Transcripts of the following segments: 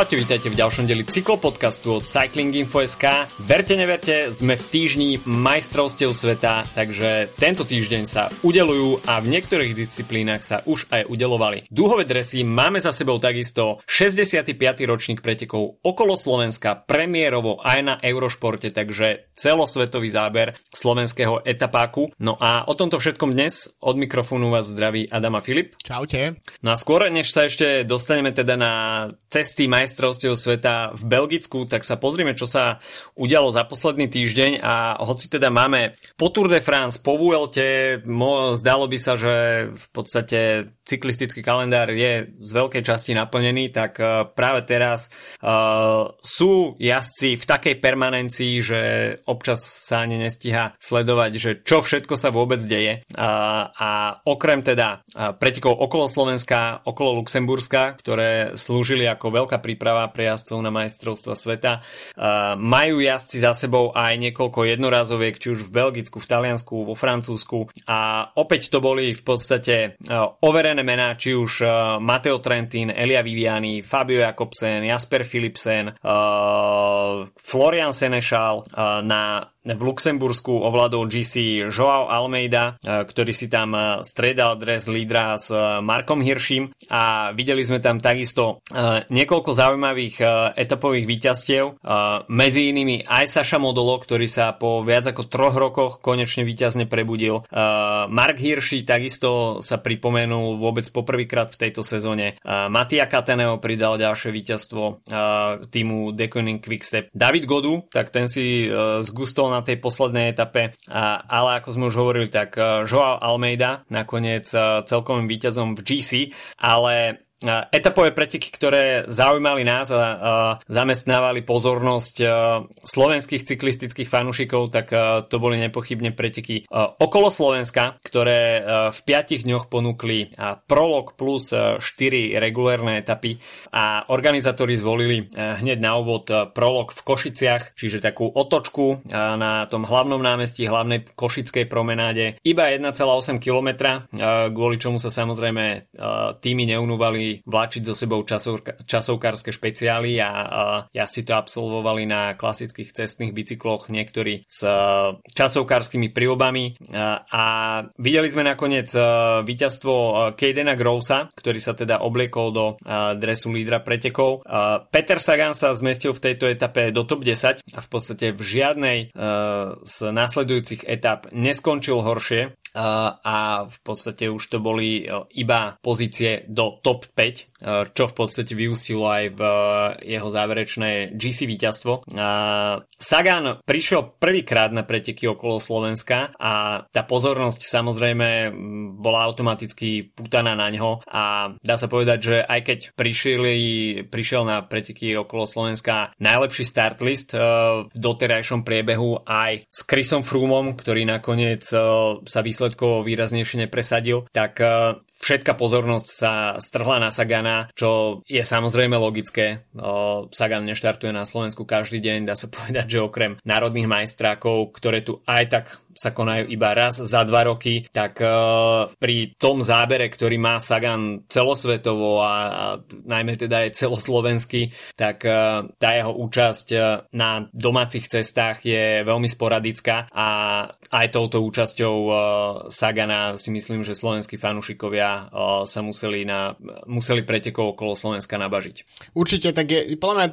Čaute, vítajte v ďalšom deli cyklopodcastu od Cycling Info.sk. Verte, neverte, sme v týždni majstrovstiev sveta, takže tento týždeň sa udelujú a v niektorých disciplínach sa už aj udelovali. Dúhové dresy máme za sebou takisto 65. ročník pretekov okolo Slovenska, premiérovo aj na Eurošporte, takže celosvetový záber slovenského etapáku. No a o tomto všetkom dnes od mikrofónu vás zdraví Adama Filip. Čaute. No a skôr, než sa ešte dostaneme teda na cesty majstrovstiev sveta v Belgicku, tak sa pozrime, čo sa udialo za posledný týždeň a hoci teda máme po Tour de France, po Vuelte, zdalo by sa, že v podstate cyklistický kalendár je z veľkej časti naplnený, tak uh, práve teraz uh, sú jazdci v takej permanencii, že občas sa ani nestíha sledovať, že čo všetko sa vôbec deje. Uh, a okrem teda pretekov okolo Slovenska, okolo Luxemburska, ktoré slúžili ako veľká príprava pre jazdcov na majstrovstva sveta. Majú jazdci za sebou aj niekoľko jednorazoviek, či už v Belgicku, v Taliansku, vo Francúzsku a opäť to boli v podstate overené mená, či už Matteo Trentin, Elia Viviani, Fabio Jakobsen, Jasper Philipsen, Florian Senešal na v Luxembursku ovládol GC Joao Almeida, e, ktorý si tam e, stredal dres lídra s e, Markom Hirším a videli sme tam takisto niekoľko zaujímavých etapových víťazstiev, medzi inými aj Saša Modolo, ktorý sa po viac ako troch rokoch konečne víťazne prebudil. Mark Hirší takisto sa pripomenul vôbec poprvýkrát v tejto sezóne. Matia Kateneo pridal ďalšie víťazstvo týmu Deconing Quickstep. David Godu, tak ten si na tej poslednej etape, ale ako sme už hovorili, tak e, Joao Almeida nakoniec e, celkovým víťazom v GC, ale etapové preteky, ktoré zaujímali nás a zamestnávali pozornosť slovenských cyklistických fanúšikov, tak to boli nepochybne preteky okolo Slovenska, ktoré v 5 dňoch ponúkli prolog plus 4 regulérne etapy. A organizátori zvolili hneď na úvod prolog v Košiciach, čiže takú otočku na tom hlavnom námestí hlavnej Košickej promenáde. Iba 1,8 km, kvôli čomu sa samozrejme týmy neunúvali vláčiť so sebou časovka, časovkárske špeciály a, a ja si to absolvovali na klasických cestných bicykloch, niektorí s časovkárskymi prílbami a, a videli sme nakoniec víťazstvo Kadena Growsa, ktorý sa teda obliekol do dresu lídra pretekov. Peter Sagan sa zmestil v tejto etape do top 10 a v podstate v žiadnej z následujúcich etap neskončil horšie a v podstate už to boli iba pozície do top 5, čo v podstate vyústilo aj v jeho záverečné GC víťazstvo. Sagan prišiel prvýkrát na preteky okolo Slovenska a tá pozornosť samozrejme bola automaticky putaná na ňo a dá sa povedať, že aj keď prišiel, prišiel na preteky okolo Slovenska najlepší start list v doterajšom priebehu aj s Chrisom Froomom, ktorý nakoniec sa výsledkovo výraznejšie nepresadil, tak všetká pozornosť sa strhla na Sagana, čo je samozrejme logické. Sagan neštartuje na Slovensku každý deň, dá sa povedať, že okrem národných majstrákov, ktoré tu aj tak sa konajú iba raz za dva roky, tak uh, pri tom zábere, ktorý má Sagan celosvetovo a, najmä teda je celoslovenský, tak uh, tá jeho účasť uh, na domácich cestách je veľmi sporadická a aj touto účasťou Sagana si myslím, že slovenskí fanúšikovia sa museli, na, museli pretekov okolo Slovenska nabažiť. Určite, tak je, podľa mňa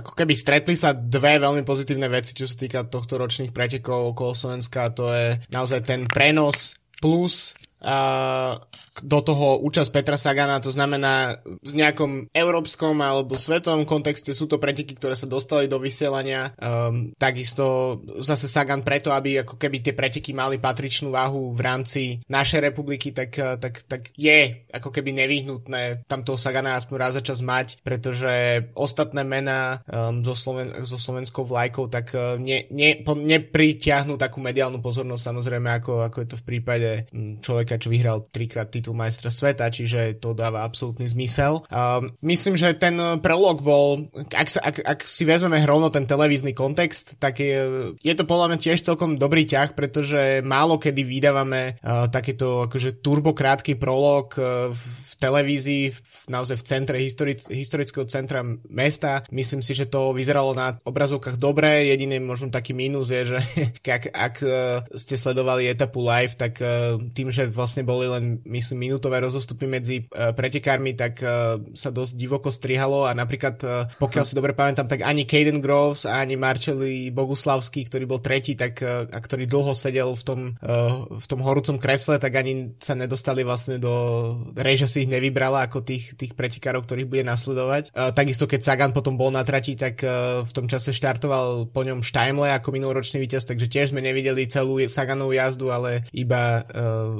ako keby stretli sa dve veľmi pozitívne veci, čo sa týka tohto ročných pretekov okolo Slovenska Slovenska, to je naozaj ten prenos plus uh, do toho účasť Petra Sagana, to znamená v nejakom európskom alebo svetovom kontexte sú to preteky, ktoré sa dostali do vysielania. Um, takisto zase Sagan preto, aby ako keby tie preteky mali patričnú váhu v rámci našej republiky, tak, eh, tak, tak je ako keby nevyhnutné tam toho Sagana aspoň raz za čas mať, pretože ostatné mená um, so, Sloven- so slovenskou vlajkou tak uh, ne, ne, po, nepritiahnu takú mediálnu pozornosť samozrejme ako, ako je to v prípade um, človeka, čo vyhral trikrát titul titul majstra sveta, čiže to dáva absolútny zmysel. Um, myslím, že ten prolog bol, ak, sa, ak, ak si vezmeme rovno ten televízny kontext, tak je, je to podľa mňa tiež celkom dobrý ťah, pretože málo kedy vydávame uh, takéto akože turbokrátky prolog uh, v televízii, v, naozaj v centre historic, historického centra mesta. Myslím si, že to vyzeralo na obrazovkách dobre, jediný možno taký mínus je, že ak, ak uh, ste sledovali etapu live, tak uh, tým, že vlastne boli len, myslím, minútové rozostupy medzi uh, pretekármi, tak uh, sa dosť divoko strihalo a napríklad, uh, pokiaľ si dobre pamätám, tak ani Caden Groves ani Marcelli Boguslavský, ktorý bol tretí, tak a ktorý dlho sedel v tom, v tom horúcom kresle, tak ani sa nedostali vlastne do režia si ich nevybrala ako tých, tých pretekárov, ktorých bude nasledovať. Takisto keď Sagan potom bol na trati, tak v tom čase štartoval po ňom Steimle ako minuloročný víťaz, takže tiež sme nevideli celú Saganovú jazdu, ale iba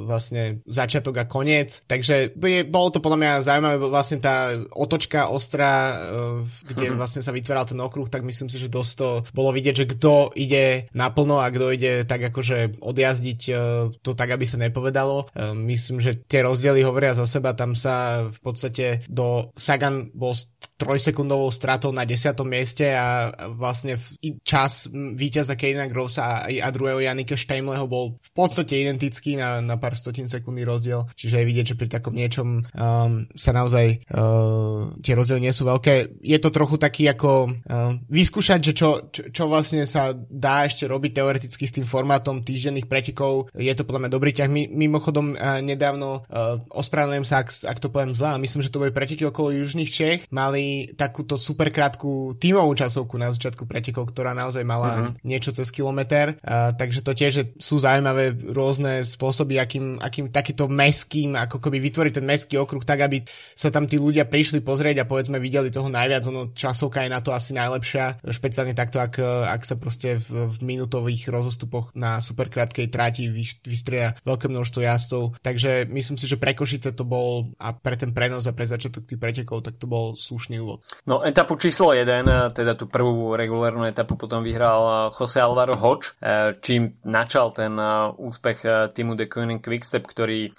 vlastne začiatok a koniec. Takže je, bolo to podľa mňa zaujímavé, vlastne tá otočka ostrá, uh, kde uh-huh. vlastne sa vytváral ten okruh, tak myslím si, že dosť to bolo vidieť, že kto ide naplno a kto ide tak akože odjazdiť uh, to tak, aby sa nepovedalo. Uh, myslím, že tie rozdiely hovoria za seba, tam sa v podstate do Sagan bol trojsekundovou stratou na 10. mieste a vlastne čas víťaza Kejna Grossa a, a druhého Janika Štajmleho bol v podstate identický na, na pár stotín sekundný rozdiel, čiže je vidieť, že pri takom niečom um, sa naozaj uh, tie rozdiely nie sú veľké. Je to trochu taký ako uh, vyskúšať, že čo, čo, čo vlastne sa dá ešte robiť teoreticky s tým formátom týždenných pretekov. Je to podľa mňa dobrý ťah. My, mimochodom uh, nedávno uh, ospravedlňujem sa, ak, ak to poviem zle, myslím, že to boli preteky okolo Južných Čech, mali takúto super krátku tímovú časovku na začiatku pretekov, ktorá naozaj mala uh-huh. niečo cez kilometr. Uh, takže to tiež sú zaujímavé rôzne spôsoby, akým, akým takýto meským, ako keby vytvoriť ten meský okruh tak, aby sa tam tí ľudia prišli pozrieť a povedzme videli toho najviac. Ono časovka je na to asi najlepšia, špeciálne takto, ak, ak sa proste v, v minutových rozostupoch na super krátkej tráti vystria veľké množstvo jazdcov. Takže myslím si, že pre Košice to bol a pre ten prenos a pre začiatok tých pretekov, tak to bol slušný úvod. No etapu číslo 1, eh, teda tú prvú regulárnu etapu potom vyhral eh, Jose Alvaro Hodge, eh, čím načal ten úspech týmu The Koenig Quickstep, ktorý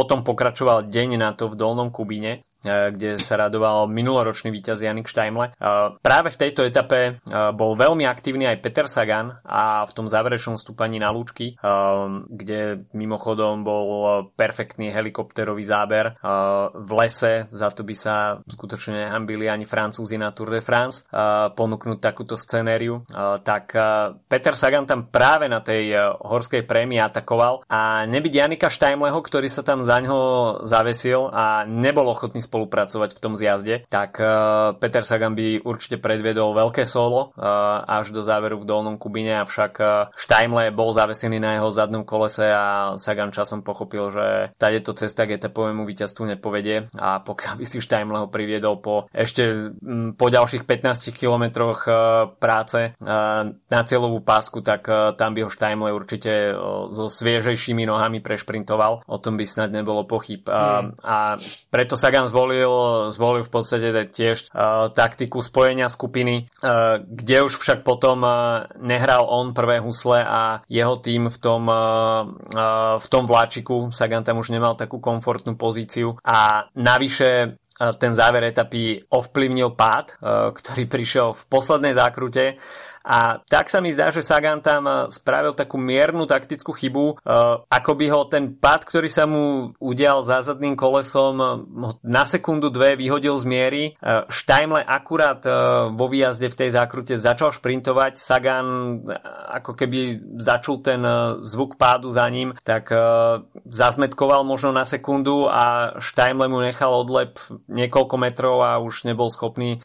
potom pokračoval deň na to v Dolnom Kubíne kde sa radoval minuloročný víťaz Janik Štajmle. E, práve v tejto etape e, bol veľmi aktívny aj Peter Sagan a v tom záverečnom stúpaní na lúčky, kde mimochodom bol perfektný helikopterový záber v lese, za to by sa skutočne nehambili ani Francúzi na Tour de France ponúknuť takúto scenériu. Tak Peter Sagan tam práve na tej horskej prémii atakoval a nebyť Janika Štajmleho, ktorý sa tam za ňo zavesil a nebol ochotný spolupracovať v tom zjazde, tak uh, Peter Sagan by určite predviedol veľké solo uh, až do záveru v dolnom Kubine, avšak uh, bol zavesený na jeho zadnom kolese a Sagan časom pochopil, že to cesta k etapovému víťazstvu nepovedie a pokiaľ by si Steimle ho priviedol po ešte m, po ďalších 15 kilometroch uh, práce uh, na cieľovú pásku, tak uh, tam by ho Steimle určite uh, so sviežejšími nohami prešprintoval. O tom by snad nebolo pochyb. Mm. Uh, a preto Sagan zvol zvolil, zvolil v podstate tiež uh, taktiku spojenia skupiny, uh, kde už však potom uh, nehral on prvé husle a jeho tým v tom, uh, uh, v tom vláčiku, Sagan tam už nemal takú komfortnú pozíciu. A navyše ten záver etapy ovplyvnil pád, ktorý prišiel v poslednej zákrute a tak sa mi zdá, že Sagan tam eh, spravil takú miernu taktickú chybu, eh, ako by ho ten pad, ktorý sa mu udial za zadným kolesom, eh, na sekundu dve vyhodil z miery. Štajmle akurát vo výjazde v tej zákrute začal šprintovať, Sagan ako keby začul ten zvuk pádu za ním, tak zazmetkoval možno na sekundu a Štajmle mu nechal odlep niekoľko metrov a už nebol schopný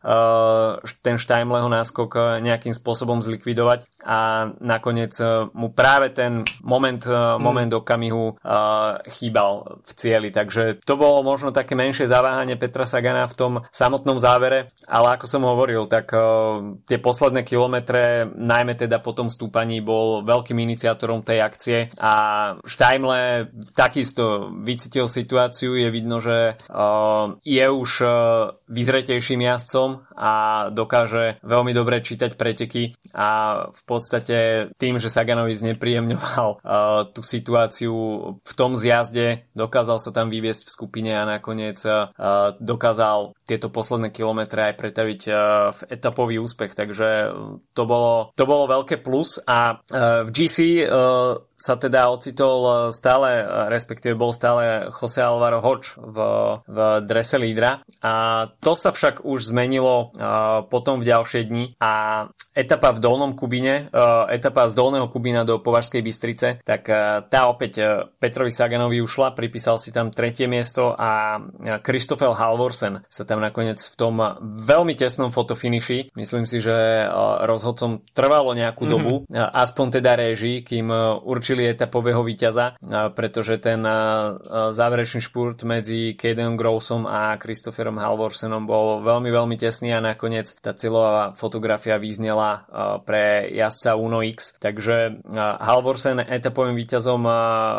ten Štajmleho náskok nejakým spôsobom spôsobom zlikvidovať a nakoniec e, mu práve ten moment, mm. moment okamihu uh, chýbal v cieli. Takže to bolo možno také menšie zaváhanie Petra Sagana v tom samotnom závere, ale ako som hovoril, tak tie posledné kilometre, najmä teda po tom stúpaní, bol veľkým iniciátorom tej akcie a Štajmle takisto vycítil situáciu, je vidno, že je už vyzretejším jazdcom a dokáže veľmi dobre čítať preteky a v podstate tým, že Saganovi znepríjemňoval uh, tú situáciu v tom zjazde, dokázal sa tam vyviesť v skupine a nakoniec uh, dokázal tieto posledné kilometre aj pretaviť uh, v etapový úspech, takže to bolo, to bolo veľké plus a uh, v GC uh, sa teda ocitol e, stále, e, respektíve bol stále Jose Alvaro Hodge v, v drese lídra a to sa však už zmenilo uh, potom v ďalšie dni a etapa v Dolnom Kubine, uh, etapa z Dolného Kubina do Považskej Bystrice, tak uh, tá opäť Petrovi Saganovi ušla, pripísal si tam tretie miesto a Christopher Halvorsen sa tam nakoniec v tom veľmi tesnom fotofiniši, myslím si, že rozhodcom trvalo nejakú mm-hmm. dobu, aspoň teda réži, kým určite určili etapového víťaza, pretože ten záverečný špurt medzi Caden Grossom a Christopherom Halvorsenom bol veľmi, veľmi tesný a nakoniec tá cieľová fotografia vyznela pre jazdca Uno X. Takže Halvorsen etapovým víťazom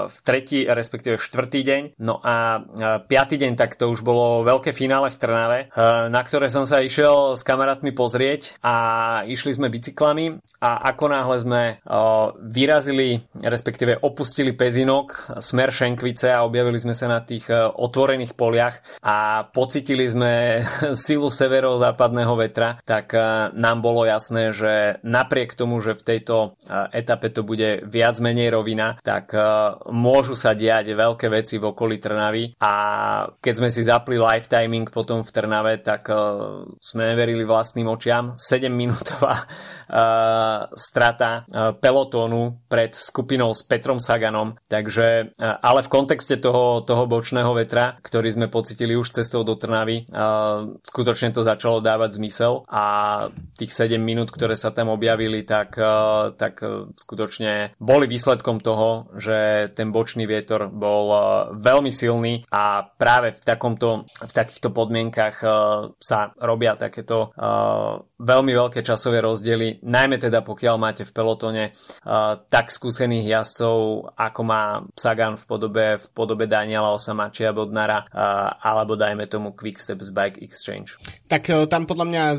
v tretí, respektíve štvrtý deň. No a piatý deň, tak to už bolo veľké finále v Trnave, na ktoré som sa išiel s kamarátmi pozrieť a išli sme bicyklami a ako náhle sme vyrazili, respektíve opustili Pezinok, smer Šenkvice a objavili sme sa na tých e, otvorených poliach a pocitili sme silu severozápadného vetra, tak e, nám bolo jasné, že napriek tomu, že v tejto e, etape to bude viac menej rovina, tak môžu sa diať veľké veci v okolí Trnavy a keď sme si zapli live potom v Trnave, tak sme neverili vlastným očiam. 7 minútová strata pelotónu pred skupinou s Petrom Saganom, takže, ale v kontexte toho, toho bočného vetra, ktorý sme pocitili už cestou do Trnavy, skutočne to začalo dávať zmysel a tých 7 minút, ktoré sa tam objavili, tak, tak skutočne boli výsledkom toho, že ten bočný vietor bol veľmi silný a práve v, takomto, v takýchto podmienkach sa robia takéto veľmi veľké časové rozdiely, najmä teda pokiaľ máte v pelotone tak skúsených jazdcov, ako má Sagan v podobe, v podobe Daniela Osamačia Bodnara, alebo dajme tomu Quickstep z Bike Exchange. Tak e, tam podľa mňa e,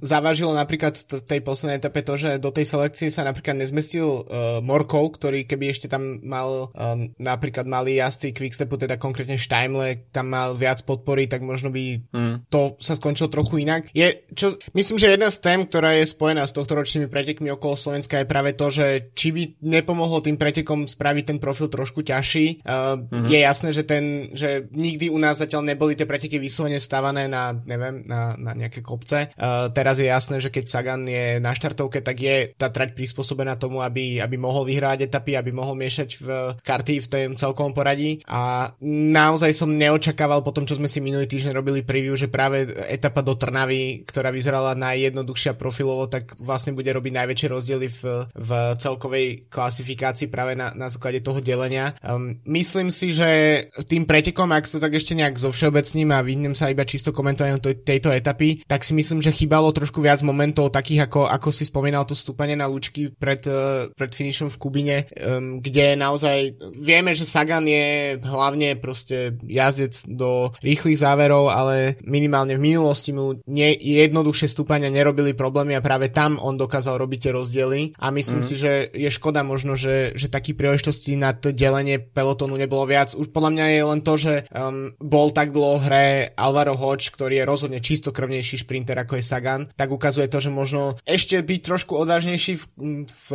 zavážilo napríklad v tej poslednej etape to, že do tej selekcie sa napríklad nezmestil uh, Morkov, ktorý keby ešte tam mal uh, napríklad mali jazdci Quickstepu, teda konkrétne Steimle, tam mal viac podpory, tak možno by mm. to sa skončilo trochu inak. Je, čo, myslím, že jedna z tém, ktorá je spojená s tohto ročnými pretekmi okolo Slovenska je práve to, že či by nepomohlo tým pretekom spraviť ten profil trošku ťažší. Uh, mm-hmm. Je jasné, že, ten, že nikdy u nás zatiaľ neboli tie preteky vyslovene stavané na, neviem, na, na nejaké kopce. Uh, teraz je jasné, že keď Sagan je na štartovke, tak je tá trať prispôsobená tomu, aby, aby mohol vyhrať etapy, aby mohol miešať v karty v tom celkovom poradí. A naozaj som neočakával po tom, čo sme si minulý týždeň robili preview, že práve etapa do Trnavy, ktorá vyzerala najjednoduchšia profilovo, tak vlastne bude robiť najväčšie rozdiely v, v celkovej klasifikácii práve na, na základe toho delenia. Um, myslím si, že tým pretekom, ak to tak ešte nejak zo všeobecním a vyhnem sa iba čisto komentovaniu tejto etapy, tak si myslím, že chýbalo trošku viac momentov takých, ako, ako si spomínal to stúpanie na lúčky pred, uh, pred finishom v Kubine, um, kde naozaj vieme, že Sagan je hlavne proste jazdec do rýchlych záverov, ale minimálne v minulosti mu nie, jednoduchšie stúpania nerobili problémy a práve tam on dokázal robiť tie rozdiely a myslím mm. si, že je škoda možno, že, že taký príležitosti na to delenie pelotónu nebolo viac. Už podľa mňa je len to, že um, bol tak dlho hre Alvaro Hodge, ktorý je rozhodne čistokrvnejší šprinter ako je Sagan, tak ukazuje to, že možno ešte byť trošku odvážnejší v, v,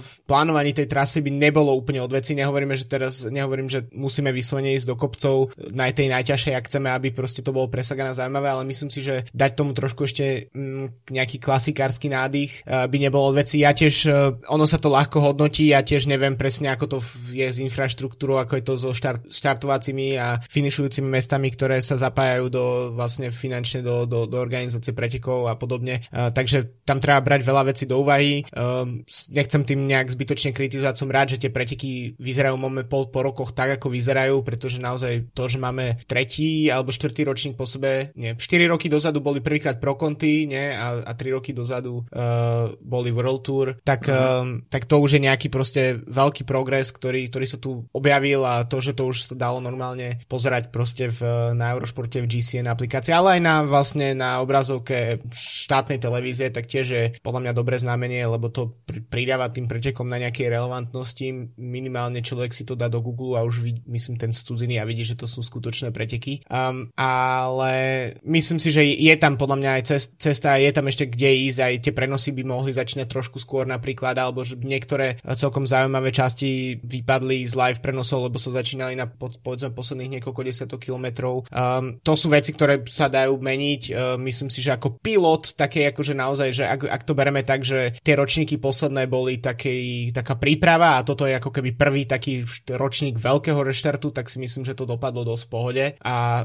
v plánovaní tej trasy by nebolo úplne od veci. Nehovoríme, že teraz nehovorím, že musíme vyslovene ísť do kopcov na tej najťažšej, ak chceme, aby proste to bolo pre Sagana zaujímavé, ale myslím si, že dať tomu trošku ešte mm, nejaký klasikársky nádych by nebolo od veci. Ja tiež, uh, ono sa to ľahko hodnotí, ja tiež neviem presne, ako to je s infraštruktúrou, ako je to so štart, štartovacími a finišujúcimi mestami, ktoré sa zapájajú do vlastne finančne do, do, do organizácie pretekov a podobne. Uh, takže tam treba brať veľa vecí do úvahy. Nechcem tým nejak zbytočne kritizovať, som rád, že tie preteky vyzerajú máme po, po rokoch tak, ako vyzerajú, pretože naozaj to, že máme tretí alebo štvrtý ročník po sebe, nie, 4 roky dozadu boli prvýkrát Pro Conti, nie, a, a 3 roky dozadu uh, boli World Tour, tak, mm. uh, tak to už je nejaký proste veľký progres, ktorý, ktorý sa tu objavil a to, že to už sa dalo normálne pozerať proste v, na Eurošporte v GCN aplikácii, ale aj na vlastne na obrazovke štátnej televízie, tak tiež je podľa mňa dobré znamenie, lebo to pridáva tým pretekom na nejakej relevantnosti. Minimálne človek si to dá do Google a už vid, myslím ten z cudziny a vidí, že to sú skutočné preteky. Um, ale myslím si, že je tam podľa mňa aj cesta, je tam ešte kde ísť, aj tie prenosy by mohli začínať trošku skôr napríklad, alebo že niektoré celkom zaujímavé časti vypadli z live prenosov, lebo sa začínali na povedzme posledných niekoľko desiatok kilometrov. Um, to sú veci, ktoré sa dajú meniť. Uh, myslím si, že ako pilot, také akože naozaj, že ak, ak to bereme tak, že tie ročníky posledné boli takej, taká príprava a toto je ako keby prvý taký ročník veľkého reštartu, tak si myslím, že to dopadlo dosť v pohode a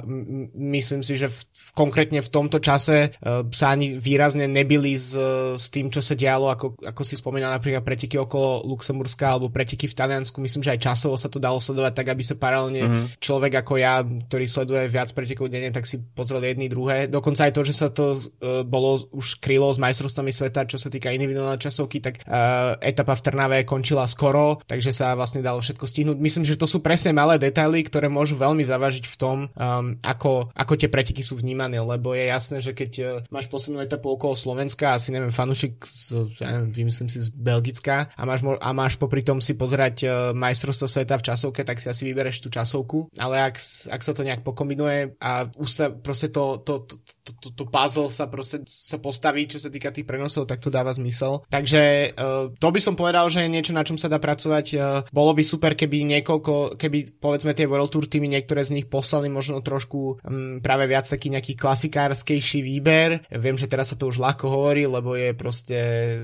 myslím si, že v, v, konkrétne v tomto čase uh, sa ani výrazne nebili s, s tým, čo sa dialo, ako, ako si spomínal napríklad preteky okolo Luxemburska alebo preteky v Taliansku. Myslím, že aj časovo sa to dalo sledovať tak, aby sa paralelne mm-hmm. človek ako ja, ktorý sleduje viac pretekov denne, tak si pozrel jedný druhé. Dokonca aj to, že sa to uh, bolo už krylo s majstrovstvami sveta, čo sa týka individuálnej časovky, tak uh, etapa v Trnave končila skoro, takže sa vlastne dalo všetko stihnúť. Myslím, že to sú presne malé detaily, ktoré môžu veľmi zavažiť v tom, um, ako, ako tie preteky sú vnímané, lebo je jasné, že keď uh, máš poslednú etapu okolo Slovenska, asi neviem, fanúšik z, ja neviem, vymyslím si z Belgická a máš, a máš popri tom si pozerať uh, majstrovstvo sveta v časovke, tak si asi vybereš tú časovku, ale ak, ak sa to nejak pokombinuje a ústa, proste to, to, to, to, to, puzzle sa proste sa postaví, čo sa týka tých prenosov, tak to dáva zmysel. Takže uh, to by som povedal, že je niečo, na čom sa dá pracovať. Uh, bolo by super, keby niekoľko, keby povedzme tie World Tour týmy, niektoré z nich poslali možno trošku um, práve viac taký nejaký klasikárskejší výber. Viem, že teraz sa to už ľahko hovorí, lebo je proste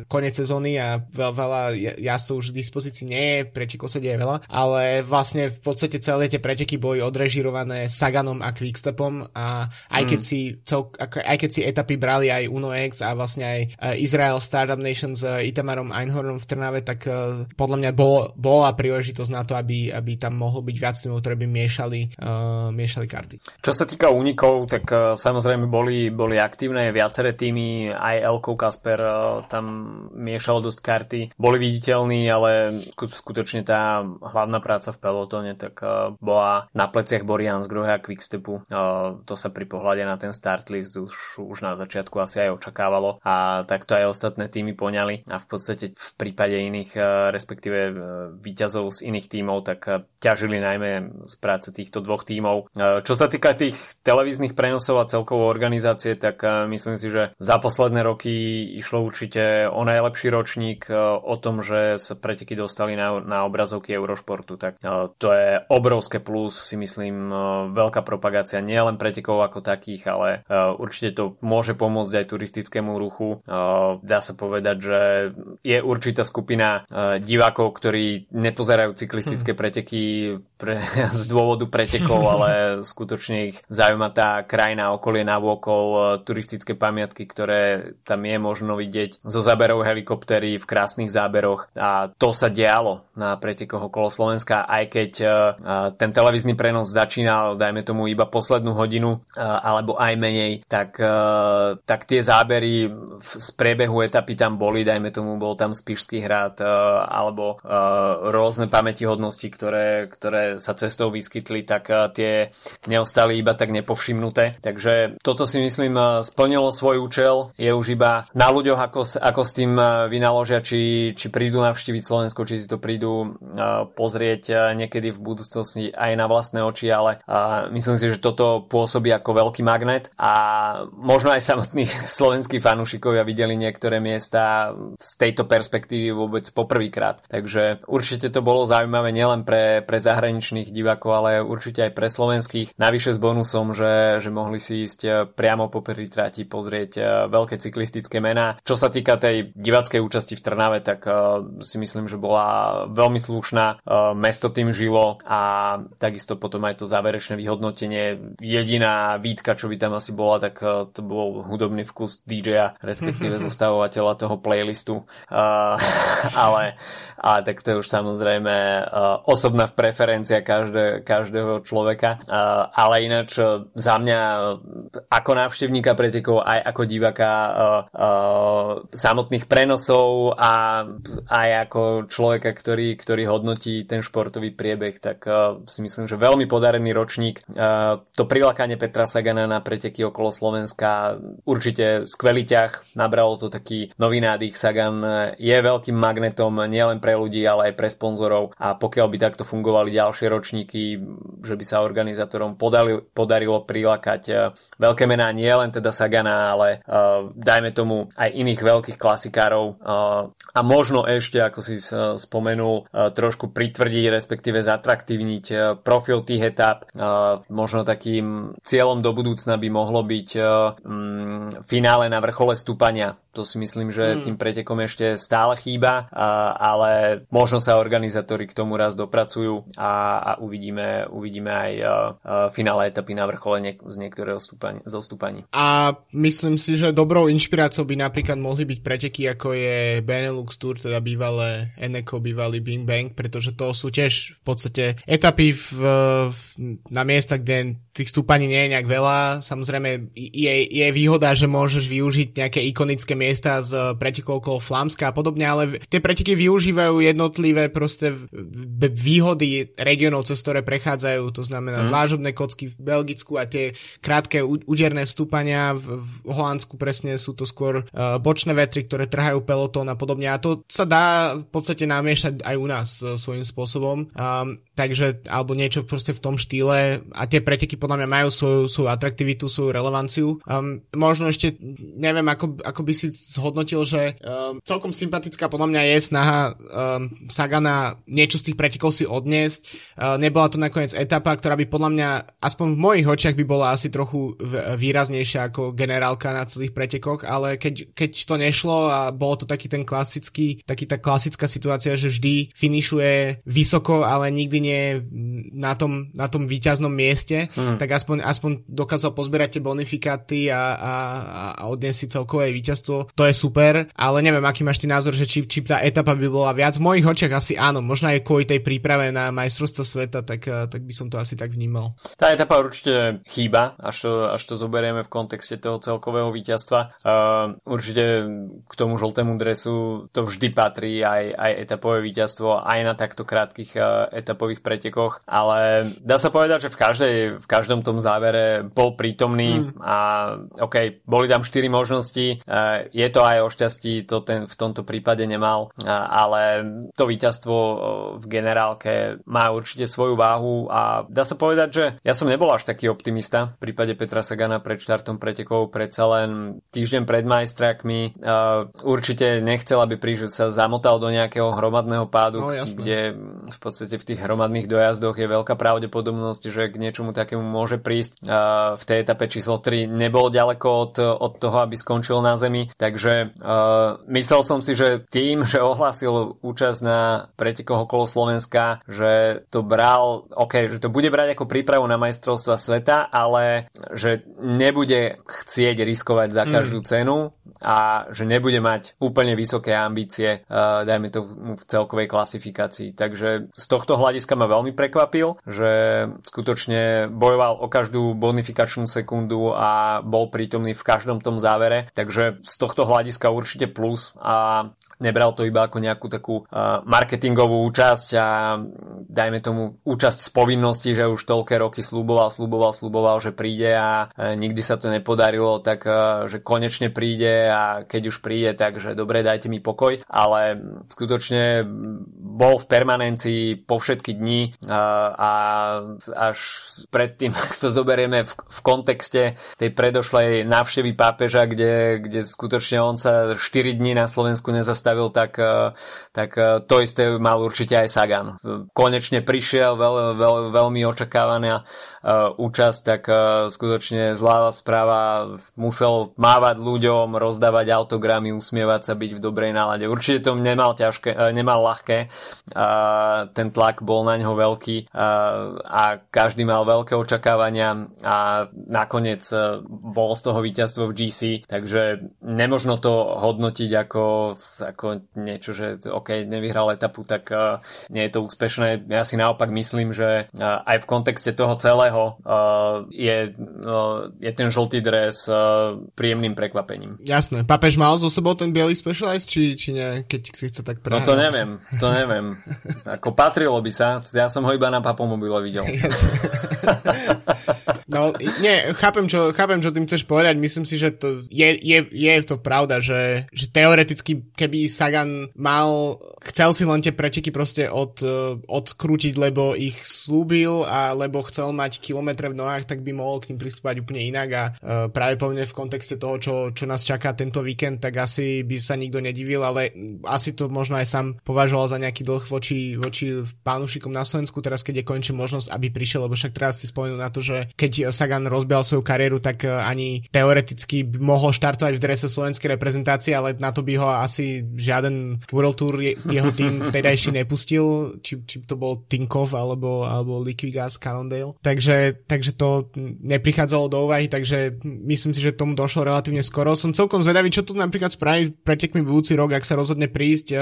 koniec sezóny a veľ, veľa jazdcov už v dispozícii nie je, pretekov sa deje veľa, ale vlastne v podstate celé tie preteky boli odrežirované Saganom a Quickstepom a aj keď mm. si cel, aj keď si etapy brali aj Uno X a vlastne aj uh, Israel Startup Nation s uh, Itamarom Einhornom v Trnave, tak uh, podľa mňa bol, bola príležitosť na to, aby, aby tam mohlo byť viac tým, ktoré by miešali, uh, miešali karty. Čo sa týka únikov, tak uh, samozrejme boli, boli aktívne viaceré týmy, aj Elko Kasper tam miešal dosť karty, boli viditeľní, ale skutočne tá hlavná práca v pelotone tak uh, bola na pleciach Borian z Grohe a Quickstepu. Uh, to sa pri pohľade na ten start list už, už na začiatku asi aj očakávalo a takto aj ostatné týmy poňali a v podstate v prípade iných, e, respektíve výťazov z iných tímov, tak ťažili najmä z práce týchto dvoch tímov. Čo sa týka tých televíznych prenosov a celkovo organizácie, tak myslím si, že za posledné roky išlo určite o najlepší ročník, o tom, že sa preteky dostali na, na obrazovky Eurošportu, tak to je obrovské plus, si myslím, veľká propagácia nielen pretekov ako takých, ale určite to môže pomôcť aj turistickému ruchu. Dá sa povedať, že je určitá skupina divákov, ktorí nepozerajú cyklistické hmm. preteky pre, z dôvodu pretekov, ale skutočne ich zaujíma tá krajina, okolie uh, turistické pamiatky, ktoré tam je možno vidieť zo záberov helikoptery v krásnych záberoch a to sa dialo na pretekoch okolo Slovenska, aj keď uh, ten televízny prenos začínal, dajme tomu iba poslednú hodinu, uh, alebo aj menej, tak, tak tie zábery z priebehu etapy tam boli, dajme tomu, bol tam Spišský hrad alebo rôzne pamätihodnosti, ktoré, ktoré sa cestou vyskytli, tak tie neostali iba tak nepovšimnuté. Takže toto si myslím splnilo svoj účel, je už iba na ľuďoch, ako, ako s tým uh, vynaložia, či, či prídu navštíviť Slovensko, či si to prídu uh, pozrieť uh, niekedy v budúcnosti aj na vlastné oči, ale myslím si, že toto pôsobí ako veľký magnet a možno aj samotní slovenskí fanúšikovia videli niektoré miesta z tejto perspektívy vôbec poprvýkrát. Takže určite to bolo zaujímavé nielen pre, pre zahraničných divákov, ale určite aj pre slovenských. Navyše s bonusom, že, že mohli si ísť priamo po trati pozrieť eh, veľké cyklistické mená. Čo sa týka tej diváckej účasti v Trnave, tak uh, si myslím, že bola veľmi slušná. Uh, mesto tým žilo a takisto potom aj to záverečné vyhodnotenie. Jediná výtka, čo by tam asi bola, tak eh, to bol hudobný vkus DJ-a, respektíve zostavovateľa toho playlistu. Uh, ale, ale tak to je už samozrejme uh, osobná preferencia každé, každého človeka. Uh, ale ináč za mňa ako návštevníka pretekov, aj ako diváka uh, uh, samotných prenosov a aj ako človeka, ktorý, ktorý hodnotí ten športový priebeh, tak uh, si myslím, že veľmi podarený ročník. Uh, to prilákanie Petra Sagana na preteky okolo Slovenska určite skvelý ťah, nabralo to taký nový nádych. Sagan je veľkým magnetom nielen pre ľudí, ale aj pre sponzorov a pokiaľ by takto fungovali ďalšie ročníky, že by sa organizátorom podali, podarilo prilákať veľké mená, nie len teda Sagana, ale uh, dajme tomu aj iných veľkých klasikárov a možno ešte, ako si spomenul, trošku pritvrdiť, respektíve zatraktívniť profil tých etap. Možno takým cieľom do budúcna by mohlo byť mm, finále na vrchole stúpania. To si myslím, že hmm. tým pretekom ešte stále chýba, ale možno sa organizátori k tomu raz dopracujú a, a uvidíme, uvidíme aj finále etapy na vrchole z niektorého stúpaní, zo stúpaní. A myslím si, že dobrou inšpiráciou by napríklad mohli byť preteky, ako je Benelux Tour, teda bývalé Eneco, bývalý Bing Bang, pretože to sú tiež v podstate etapy v, v, na miesta, kde tých stúpaní nie je nejak veľa. Samozrejme je, je výhoda, že môžeš využiť nejaké ikonické miesta z pretekov okolo Flámska a podobne, ale tie preteky využívajú jednotlivé proste výhody regionov, cez ktoré prechádzajú, to znamená mm. dlážobné kocky v Belgicku a tie krátke úderné stúpania v, v Holandsku presne sú to skôr uh, bočné vetry, ktoré trhajú pelotón a podobne a to sa dá v podstate namiešať aj u nás uh, svojím spôsobom. Um, takže, alebo niečo proste v tom štýle a tie preteky podľa mňa majú svoju, svoju atraktivitu, svoju relevanciu. Um, možno ešte neviem, ako, ako by si zhodnotil, že um, celkom sympatická podľa mňa je snaha um, Sagana niečo z tých pretekov si odniesť. Uh, nebola to nakoniec etapa, ktorá by podľa mňa, aspoň v mojich očiach by bola asi trochu výraznejšia ako generálka na celých pretekoch, ale keď, keď to nešlo a bolo to taký ten klasický, taký tá klasická situácia, že vždy finišuje vysoko, ale nikdy nie na tom, na tom výťaznom mieste, hmm. tak aspoň, aspoň dokázal pozbierať tie bonifikáty a, a, a odniesť si celkové víťazstvo. To je super, ale neviem, aký máš ty názor, že či, či tá etapa by bola viac. V mojich očiach asi áno, možno aj kvôli tej príprave na majstrovstvo sveta, tak, tak by som to asi tak vnímal. Tá etapa určite chýba, až to, až to zoberieme v kontexte toho celkového víťazstva. Uh, určite k tomu žltému dresu to vždy patrí aj, aj etapové víťazstvo, aj na takto krátkých uh, etapových pretekoch, ale dá sa povedať, že v, každej, v každom tom závere bol prítomný mm. a OK, boli tam 4 možnosti, e, je to aj o šťastí, to ten v tomto prípade nemal, e, ale to víťazstvo e, v generálke má určite svoju váhu a dá sa povedať, že ja som nebol až taký optimista v prípade Petra Sagana pred štartom pretekov, predsa len týždeň pred majstrakmi určite nechcel, aby prížu sa zamotal do nejakého hromadného pádu, no, kde v podstate v tých hromadných dojazdoch je veľká pravdepodobnosť, že k niečomu takému môže prísť. V tej etape číslo 3 nebol ďaleko od, od toho, aby skončil na zemi, takže uh, myslel som si, že tým, že ohlásil účasť na pretekoch okolo Slovenska, že to bral, ok, že to bude brať ako prípravu na majstrovstva sveta, ale že nebude chcieť riskovať za každú mm. cenu a že nebude mať úplne vysoké ambície, uh, dajme to v celkovej klasifikácii. Takže z tohto hľadiska ma veľmi prekvapil, že skutočne bojoval o každú bonifikačnú sekundu a bol prítomný v každom tom závere, takže z tohto hľadiska určite plus a nebral to iba ako nejakú takú uh, marketingovú účasť a dajme tomu účasť z povinnosti, že už toľké roky slúboval, slúboval, slúboval, že príde a uh, nikdy sa to nepodarilo, tak že konečne príde a keď už príde, tak že dobre, dajte mi pokoj, ale skutočne bol v permanencii po všetky dni a, až predtým, ak to zoberieme v, kontexte tej predošlej návštevy pápeža, kde, kde skutočne on sa 4 dní na Slovensku nezastavil tak, tak to isté mal určite aj Sagan. Konečne prišiel veľ, veľ, veľmi očakávaná účasť, tak skutočne zláva správa musel mávať ľuďom, rozdávať autogramy, usmievať sa, byť v dobrej nálade. Určite to nemal, ťažké, nemal ľahké ten tlak bol na ňo veľký a každý mal veľké očakávania a nakoniec bol z toho víťazstvo v GC, takže nemožno to hodnotiť ako, ako niečo, že OK, nevyhral etapu, tak nie je to úspešné. Ja si naopak myslím, že aj v kontexte toho celého je, je ten žltý dres príjemným prekvapením. Jasné. Papež mal zo sebou ten biely specialized, či, či nie, keď chce tak prehrať? No to neviem, to neviem. Ako patrilo by sa, ja som ho iba na papomobile videl. No, nie, chápem čo, chápem, čo tým chceš povedať. Myslím si, že to je, je, je to pravda, že, že teoreticky, keby Sagan mal, chcel si len tie preteky proste od, odkrútiť, lebo ich slúbil a lebo chcel mať kilometre v nohách, tak by mohol k ním pristúpať úplne inak a uh, práve povne v kontexte toho, čo, čo nás čaká tento víkend, tak asi by sa nikto nedivil, ale asi to možno aj sám považoval za nejaký dlh voči, voči pánušikom na Slovensku, teraz keď je konečne možnosť, aby prišiel, lebo však teraz si spomenul na to, že keď Sagan rozbial svoju kariéru, tak e, ani teoreticky by mohol štartovať v drese slovenskej reprezentácie, ale na to by ho asi žiaden World Tour jeho tým vtedajší nepustil, či, či to bol Tinkov alebo, alebo Liquigas Cannondale. Takže, takže to neprichádzalo do úvahy, takže myslím si, že tomu došlo relatívne skoro. Som celkom zvedavý, čo tu napríklad spraví pretekmi budúci rok, ak sa rozhodne prísť e,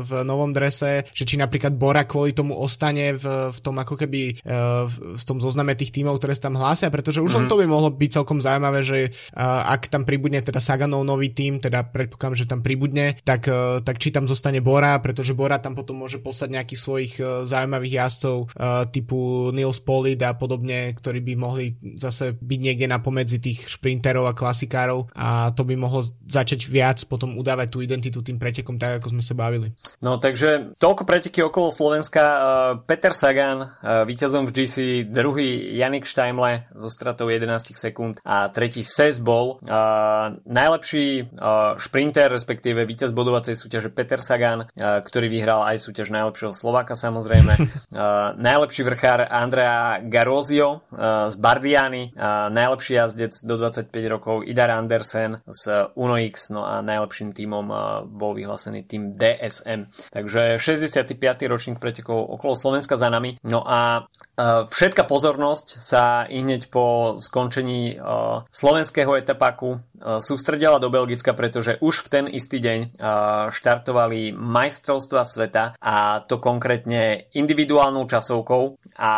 v novom drese, že či napríklad Bora kvôli tomu ostane v, v tom ako keby e, v tom zozname tých tímov, ktoré sa tam hlásia pretože už mm-hmm. to by mohlo byť celkom zaujímavé, že uh, ak tam pribudne teda Saganov nový tým, teda predpokladám, že tam pribudne, tak, uh, tak či tam zostane Bora, pretože Bora tam potom môže poslať nejakých svojich uh, zaujímavých jazdcov uh, typu Nils Polid a podobne, ktorí by mohli zase byť niekde na pomedzi tých šprinterov a klasikárov a to by mohlo začať viac potom udávať tú identitu tým pretekom, tak ako sme sa bavili. No takže toľko preteky okolo Slovenska. Uh, Peter Sagan, uh, víťazom v GC, druhý Janik Štajmle, so stratou 11 sekúnd a tretí Ses bol uh, najlepší uh, šprinter, respektíve víťaz bodovacej súťaže Peter Sagan, uh, ktorý vyhral aj súťaž najlepšieho Slováka samozrejme. uh, najlepší vrchár Andrea Garozio uh, z Bardiany, uh, najlepší jazdec do 25 rokov Idar Andersen z Uno X, no a najlepším tímom uh, bol vyhlásený tým DSM. Takže 65. ročník pretekov okolo Slovenska za nami. No a uh, všetka pozornosť sa i hneď po skončení uh, slovenského etapáku uh, sústredila do Belgicka, pretože už v ten istý deň uh, štartovali majstrovstva sveta a to konkrétne individuálnou časovkou a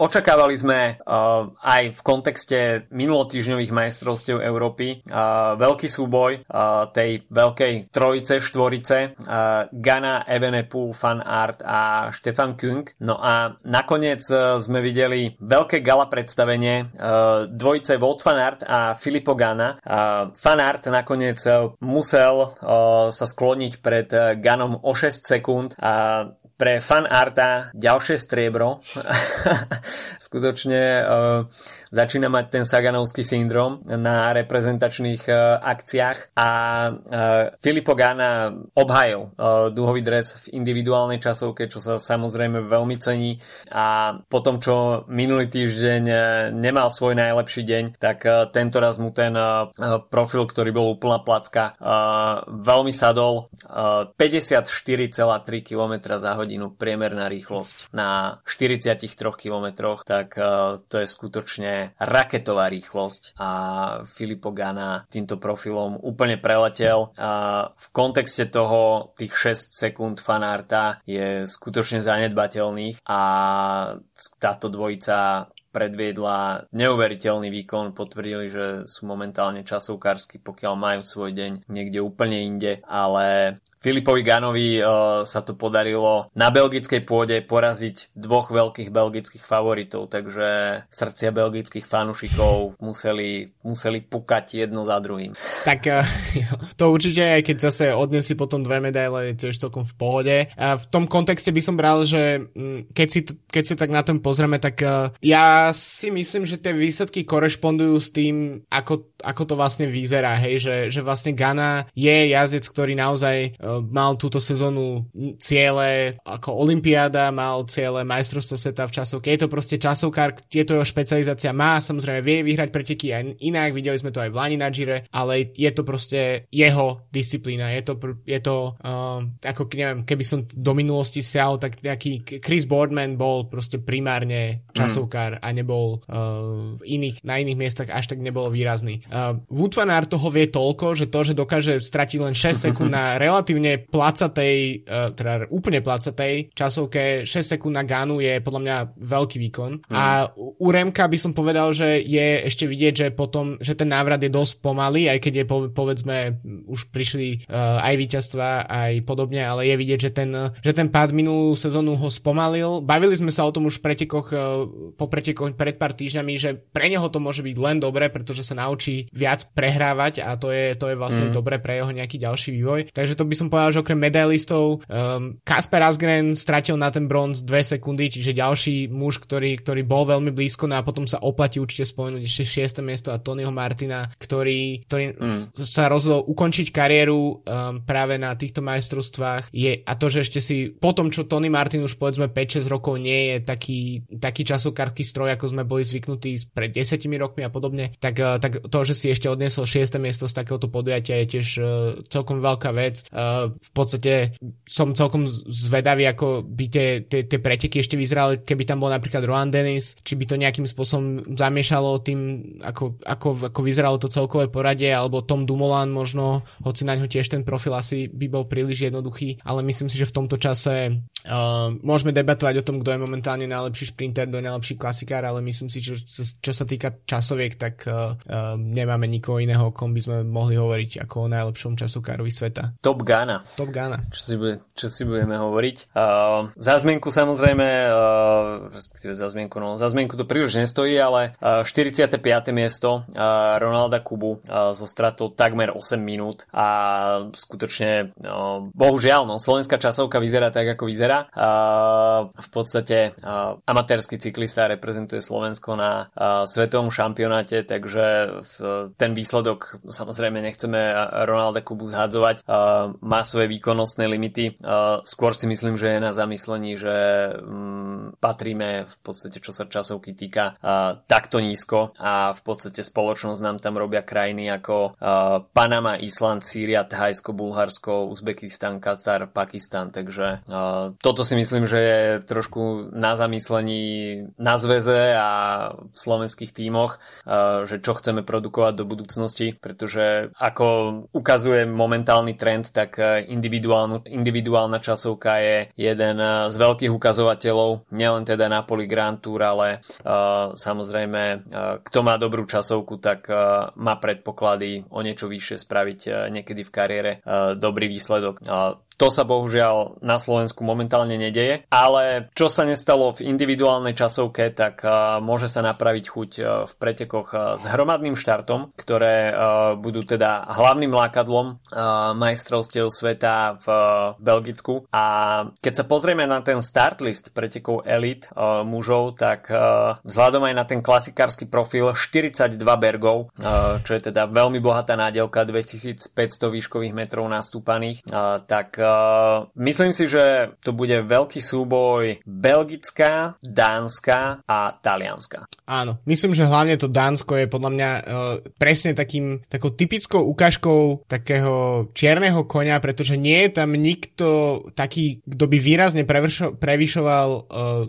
očakávali sme aj v kontexte minulotýžňových majstrovstiev Európy veľký súboj tej veľkej trojice, štvorice Gana, Evenepoel, Fan Art a Stefan Kung. No a nakoniec sme videli veľké gala predstavenie dvojice Wout van Aert a Filippo Gana. Van Aert nakoniec uh, musel uh, sa skloniť pred Ganom o 6 sekúnd a pre Fan Arta ďalšie striebro. Skutočne začína mať ten Saganovský syndrom na reprezentačných uh, akciách a uh, Filippo Gana obhajil uh, duhový dres v individuálnej časovke, čo sa samozrejme veľmi cení a potom, čo minulý týždeň nemal svoj najlepší deň, tak tento raz mu ten profil, ktorý bol úplná placka, veľmi sadol. Uh, 54,3 km za hodinu priemerná rýchlosť na 43 km, tak to je skutočne raketová rýchlosť a Filippo Gana týmto profilom úplne preletel. A v kontexte toho tých 6 sekúnd fanárta je skutočne zanedbateľných a táto dvojica predviedla neuveriteľný výkon, potvrdili, že sú momentálne časovkársky, pokiaľ majú svoj deň niekde úplne inde, ale Filipovi Ganovi uh, sa to podarilo na belgickej pôde poraziť dvoch veľkých belgických favoritov, takže srdcia belgických fanúšikov museli, museli pukať jedno za druhým. Tak uh, to určite aj keď zase odnesí potom dve medaile, je tiež celkom v pohode. V tom kontexte by som bral, že mm, keď si, keď si tak na tom pozrieme, tak uh, ja si myslím, že tie výsledky korešpondujú s tým, ako, ako to vlastne vyzerá, hej, že, že vlastne Gana je jazdec, ktorý naozaj uh, mal túto sezónu ciele ako Olympiáda, mal ciele majstrovstva sveta v časovke, je to proste časovkár, je to jeho špecializácia, má samozrejme vie vyhrať preteky aj inak, videli sme to aj v Lani na Gire, ale je to proste jeho disciplína, je to, je to uh, ako neviem, keby som do minulosti siahol, tak nejaký Chris Boardman bol proste primárne časovkár a nebol uh, v iných, na iných miestach až tak nebol výrazný. Uh, Wood van Aert toho vie toľko, že to, že dokáže stratiť len 6 sekúnd na relatívne placatej, uh, teda úplne placatej časovke, 6 sekúnd na Ganu je podľa mňa veľký výkon. Mm. A u Remka by som povedal, že je ešte vidieť, že potom, že ten návrat je dosť pomalý, aj keď je povedzme už prišli uh, aj víťazstva, aj podobne, ale je vidieť, že ten, že ten pád minulú sezónu ho spomalil. Bavili sme sa o tom už v pretekoch, po pretekoch pred pár týždňami, že pre neho to môže byť len dobré, pretože sa naučí viac prehrávať a to je, to je vlastne mm. dobré pre jeho nejaký ďalší vývoj. Takže to by som povedal, že okrem medailistov um, Kasper Asgren stratil na ten bronz 2 sekundy, čiže ďalší muž, ktorý, ktorý bol veľmi blízko, no a potom sa oplatí určite spomenúť ešte 6. miesto a Tonyho Martina, ktorý, ktorý mm. sa rozhodol ukončiť kariéru um, práve na týchto majstrovstvách je, a to, že ešte si po tom, čo Tony Martin už povedzme 5-6 rokov nie je taký, taký časokartý stroj, ako sme boli zvyknutí pred 10 rokmi a podobne, tak, uh, tak to, že si ešte odniesol 6. miesto z takéhoto podujatia je tiež uh, celkom veľká vec. Uh, v podstate som celkom zvedavý, ako by tie, tie, tie preteky ešte vyzerali, keby tam bol napríklad Rohan Dennis, či by to nejakým spôsobom zamiešalo tým, ako, ako, ako vyzeralo to celkové poradie, alebo Tom Dumoulin možno, hoci na ňo tiež ten profil asi by bol príliš jednoduchý, ale myslím si, že v tomto čase uh, môžeme debatovať o tom, kto je momentálne najlepší šprinter, kto je najlepší klasikár, ale myslím si, že čo, čo sa týka časoviek, tak uh, uh, nemáme nikoho iného, o kom by sme mohli hovoriť ako o najlepšom časokárovi sveta. Top Gana. Top Gana. Čo si, bude, čo si budeme hovoriť. Uh, za zmenku samozrejme, uh, respektíve za zmienku, no za zmienku to príliš nestojí, ale uh, 45. miesto uh, Ronalda Kubu uh, zo stratou takmer 8 minút a skutočne uh, bohužiaľ, no, slovenská časovka vyzerá tak, ako vyzerá. Uh, v podstate uh, amatérsky cyklista reprezentuje Slovensko na uh, svetovom šampionáte, takže uh, ten výsledok samozrejme nechceme Ronalda Kubu zhadzovať. Uh, má svoje výkonnostné limity. Uh, skôr si myslím, že je na zamyslení, že um, patríme v podstate, čo sa časovky týka, takto nízko a v podstate spoločnosť nám tam robia krajiny ako Panama, Island, Sýria, Thajsko, Bulharsko, Uzbekistan, Katar, Pakistan, takže toto si myslím, že je trošku na zamyslení na zväze a v slovenských tímoch, že čo chceme produkovať do budúcnosti, pretože ako ukazuje momentálny trend, tak individuálna časovka je jeden z veľkých ukazovateľov, nielen teda na Poli Grand Tour, ale uh, samozrejme, uh, kto má dobrú časovku, tak uh, má predpoklady o niečo vyššie spraviť uh, niekedy v kariére uh, dobrý výsledok. Uh, to sa bohužiaľ na Slovensku momentálne nedeje, ale čo sa nestalo v individuálnej časovke, tak uh, môže sa napraviť chuť uh, v pretekoch uh, s hromadným štartom, ktoré budú teda hlavným lákadlom majstrovstiev sveta v Belgicku. A keď sa pozrieme na ten start list pretekov elit mužov, tak vzhľadom aj na ten klasikársky profil 42 bergov, čo je teda veľmi bohatá nádielka, 2500 výškových metrov nastúpaných, tak myslím si, že to bude veľký súboj belgická, dánska a talianska. Áno, myslím, že hlavne to Dánsko je podľa mňa uh, presne takým, takou typickou ukážkou takého čierneho konia, pretože nie je tam nikto taký, kto by výrazne prevršo, prevyšoval uh,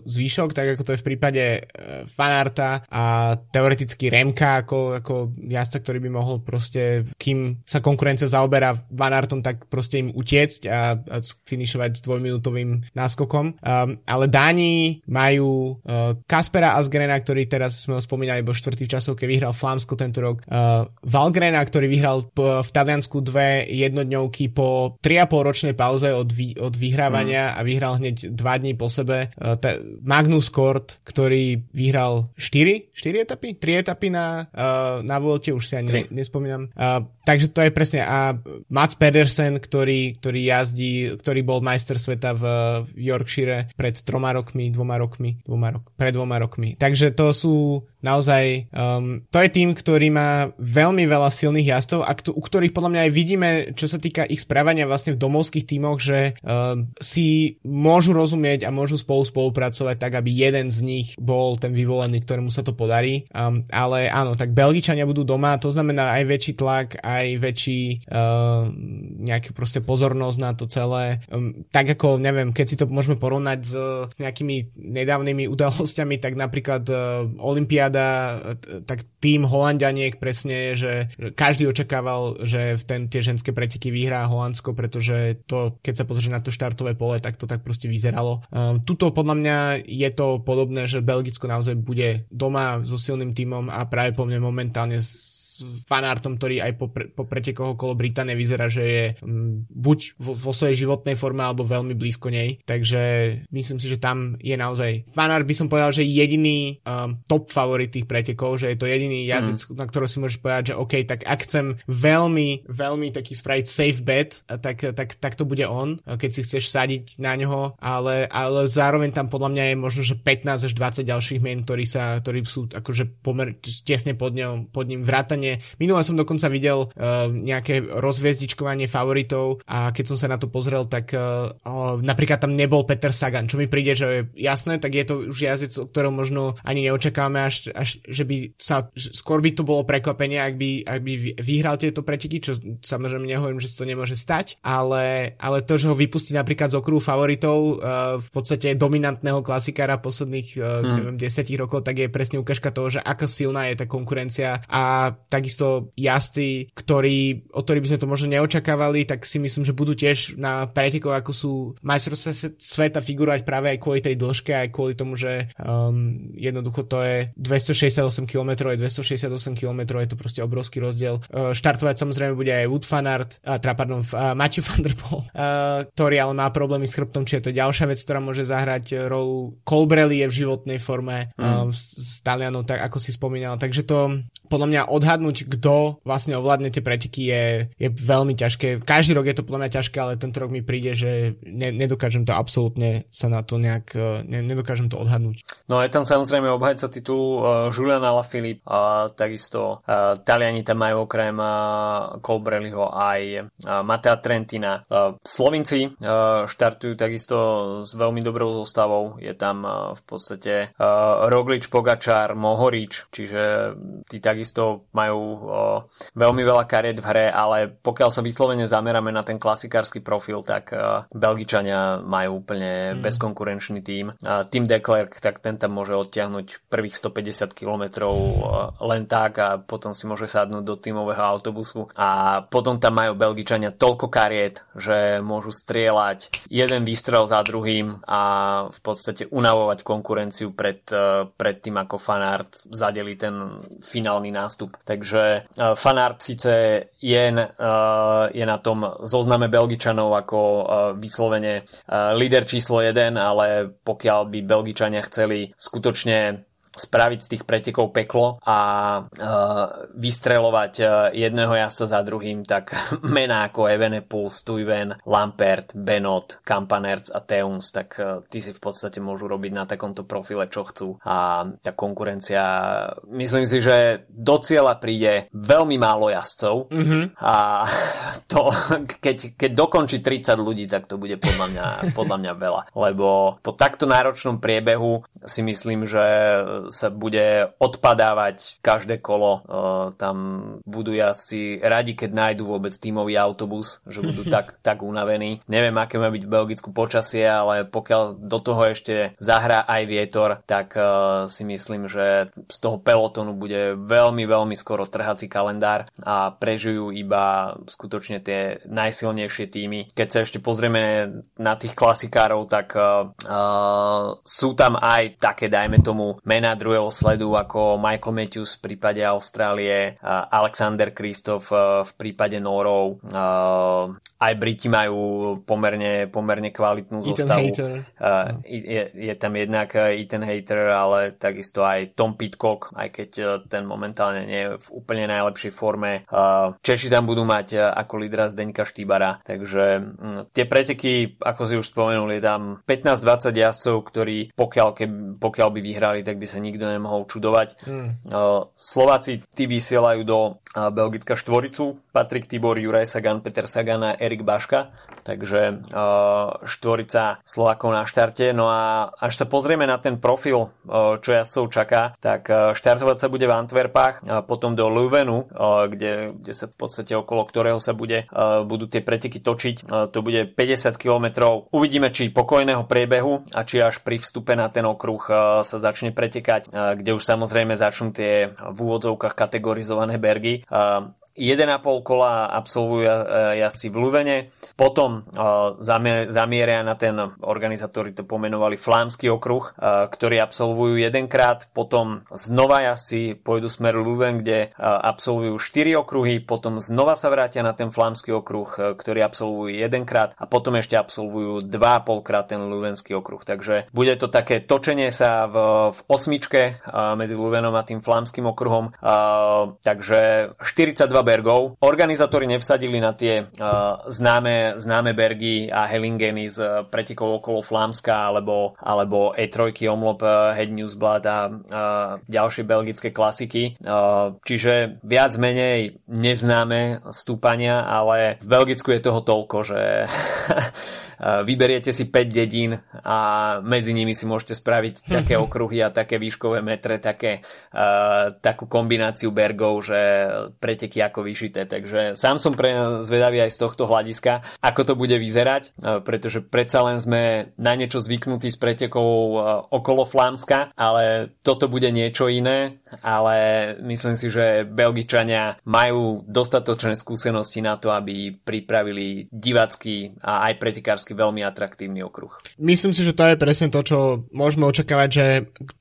zvýšok, tak ako to je v prípade uh, Fanarta a teoreticky Remka ako, ako jazda, ktorý by mohol proste, kým sa konkurencia zaoberá Vanartom, tak proste im utiecť a a finišovať s dvojminútovým náskokom. Um, ale Dáni majú uh, Kaspera Asgrena, ktorý teraz sme ho spomínali, bol štvrtý časov, keď vyhral Flámsko tento rok. Uh, Valgrena, ktorý vyhral p- v Taliansku dve jednodňovky po 3,5 ročnej pauze od, vý- od vyhrávania mm. a vyhral hneď dva dní po sebe. Uh, t- Magnus Kort, ktorý vyhral 4, 4 etapy? 3 etapy na, uh, na Vuelte, už si ani nespomínam. Uh, takže to je presne. A Mats Pedersen, ktorý, ktorý jazdí jazdí, ktorý bol majster sveta v Yorkshire pred troma rokmi, dvoma rokmi, dvoma rok, pred dvoma rokmi. Takže to sú naozaj um, to je tým, ktorý má veľmi veľa silných jazdov a u ktorých podľa mňa aj vidíme, čo sa týka ich správania vlastne v domovských tímoch, že um, si môžu rozumieť a môžu spolu spolupracovať tak, aby jeden z nich bol ten vyvolený, ktorému sa to podarí. Um, ale áno, tak Belgičania budú doma, to znamená aj väčší tlak, aj väčší uh, nejaký proste pozornosť na to celé. Um, tak ako, neviem, keď si to môžeme porovnať s nejakými nedávnymi udalosťami, tak napríklad uh, Olympiáda, uh, tak tým Holandianiek presne, že každý očakával, že v ten, tie ženské preteky vyhrá Holandsko, pretože to, keď sa pozrie na to štartové pole, tak to tak proste vyzeralo. Um, tuto podľa mňa je to podobné, že Belgicko naozaj bude doma so silným tímom a práve po mne momentálne fanartom, ktorý aj po, pre, po pretekoch okolo Británie vyzerá, že je um, buď vo, vo svojej životnej forme alebo veľmi blízko nej. Takže myslím si, že tam je naozaj fanart by som povedal, že jediný um, top favorit tých pretekov, že je to jediný jazyc, mm. na ktorý si môžeš povedať, že OK, tak ak chcem veľmi, veľmi taký spraviť safe bet, tak, tak, tak to bude on, keď si chceš sadiť na ňoho, ale, ale zároveň tam podľa mňa je možno, že 15 až 20 ďalších mien, ktorí, sa, ktorí sú akože pomer, tesne pod, ňom, pod ním vrátane strane. Minule som dokonca videl uh, nejaké rozviezdičkovanie favoritov a keď som sa na to pozrel, tak uh, napríklad tam nebol Peter Sagan, čo mi príde, že je jasné, tak je to už jazdec, o ktorom možno ani neočakávame, až, až že by sa, skôr by to bolo prekvapenie, ak by, ak by vyhral tieto preteky, čo samozrejme nehovorím, že to nemôže stať, ale, ale to, že ho vypustí napríklad z okruhu favoritov uh, v podstate dominantného klasikára posledných uh, hmm. neviem, 10 rokov, tak je presne ukážka toho, že aká silná je tá konkurencia a takisto jazdci, ktorí, o ktorí by sme to možno neočakávali, tak si myslím, že budú tiež na pretekoch, ako sú majstrovstvá sveta figurovať práve aj kvôli tej dĺžke, aj kvôli tomu, že um, jednoducho to je 268 km, je 268 km, je to proste obrovský rozdiel. Uh, štartovať samozrejme bude aj Wood Fanart, uh, teda pardon, uh, Matthew van der Poel, uh, ktorý ale má problémy s chrbtom, či je to ďalšia vec, ktorá môže zahrať rolu. Colbrelli je v životnej forme mm. uh, z, z Talianov, tak ako si spomínal, takže to podľa mňa odhadnúť, kto vlastne ovládne tie preteky je, je veľmi ťažké. Každý rok je to podľa mňa ťažké, ale tento rok mi príde, že ne, nedokážem to absolútne sa na to nejak, e, ne, nedokážem to odhadnúť. No je tam samozrejme obhajca titulu uh, Julian Alaphilippe a takisto uh, Taliani tam majú okrem uh, aj uh, Matea Trentina. Uh, Slovinci uh, štartujú takisto s veľmi dobrou zostavou. Je tam uh, v podstate uh, Roglič, Pogačar, Mohorič, čiže tí takisto takisto majú o, veľmi veľa kariet v hre, ale pokiaľ sa vyslovene zameráme na ten klasikársky profil, tak o, Belgičania majú úplne mm. bezkonkurenčný tým. A tým Declerc, tak ten tam môže odtiahnuť prvých 150 km len tak a potom si môže sadnúť do tímového autobusu a potom tam majú Belgičania toľko kariet, že môžu strieľať jeden výstrel za druhým a v podstate unavovať konkurenciu pred, pred tým, ako fanart zadeli ten finálny nástup. Takže uh, Fanart síce je, uh, je na tom zozname Belgičanov ako uh, vyslovene líder číslo 1, ale pokiaľ by Belgičania chceli skutočne spraviť z tých pretekov peklo a uh, vystrelovať uh, jedného jasa za druhým, tak mená ako Evenepoel, Stuyven, Lampert, Benot, Kampanerc a Teuns, tak uh, tí si v podstate môžu robiť na takomto profile, čo chcú. A tá konkurencia, myslím si, že do cieľa príde veľmi málo jazdcov mm-hmm. a to, keď, keď dokončí 30 ľudí, tak to bude podľa mňa, podľa mňa veľa. Lebo po takto náročnom priebehu si myslím, že sa bude odpadávať každé kolo. Tam budú asi radi, keď nájdu vôbec tímový autobus, že budú tak, tak unavení. Neviem, aké má byť v Belgicku počasie, ale pokiaľ do toho ešte zahrá aj vietor, tak si myslím, že z toho pelotonu bude veľmi, veľmi skoro trhací kalendár a prežijú iba skutočne tie najsilnejšie týmy. Keď sa ešte pozrieme na tých klasikárov, tak uh, sú tam aj také, dajme tomu, mená druhého sledu ako Michael Matthews v prípade Austrálie, Alexander Kristof v prípade Norov. Aj Briti majú pomerne, pomerne kvalitnú Ethan zostavu. Hater. Je, je tam jednak Ethan Hater, ale takisto aj Tom Pitcock, aj keď ten momentálne nie je v úplne najlepšej forme. Češi tam budú mať ako lídra Zdeňka Štýbara, takže tie preteky, ako si už spomenul, je tam 15-20 jazdcov, ktorí pokiaľ, ke, pokiaľ by vyhrali, tak by sa nikto nemohol čudovať. Mm. Slováci tí vysielajú do Belgická štvoricu, Patrik Tibor, Juraj Sagan, Peter Sagan a Erik Baška, takže štvorica Slovákov na štarte. No a až sa pozrieme na ten profil, čo jazdcov čaká, tak štartovať sa bude v Antwerpách, potom do Leuvenu, kde, kde sa v podstate okolo ktorého sa bude, budú tie preteky točiť. To bude 50 km. Uvidíme, či pokojného priebehu a či až pri vstupe na ten okruh sa začne pretekať, kde už samozrejme začnú tie v úvodzovkách kategorizované bergy. Um, 1,5 kola absolvujú jazdci v Luvene, potom zamieria na ten, organizátori to pomenovali Flámsky okruh, ktorý absolvujú jedenkrát, potom znova jazdci pôjdu smer Luven, kde absolvujú 4 okruhy, potom znova sa vrátia na ten Flámsky okruh, ktorý absolvujú jedenkrát a potom ešte absolvujú 2,5 krát ten Luvenský okruh. Takže bude to také točenie sa v, v osmičke medzi Luvenom a tým Flámskym okruhom. Takže 42 bergov. Organizátori nevsadili na tie uh, známe, známe bergy a Hellingeny z uh, pretekov okolo Flámska alebo, alebo E3 Omlop, uh, Head Newsblad a uh, ďalšie belgické klasiky. Uh, čiže viac menej neznáme stúpania, ale v Belgicku je toho toľko, že vyberiete si 5 dedín a medzi nimi si môžete spraviť také okruhy a také výškové metre, také, uh, takú kombináciu bergov, že preteky ako vyšité. Takže sám som pre zvedavý aj z tohto hľadiska, ako to bude vyzerať, uh, pretože predsa len sme na niečo zvyknutí s pretekov uh, okolo Flámska, ale toto bude niečo iné, ale myslím si, že Belgičania majú dostatočné skúsenosti na to, aby pripravili divacký a aj pretekársky veľmi atraktívny okruh. Myslím si, že to je presne to, čo môžeme očakávať, že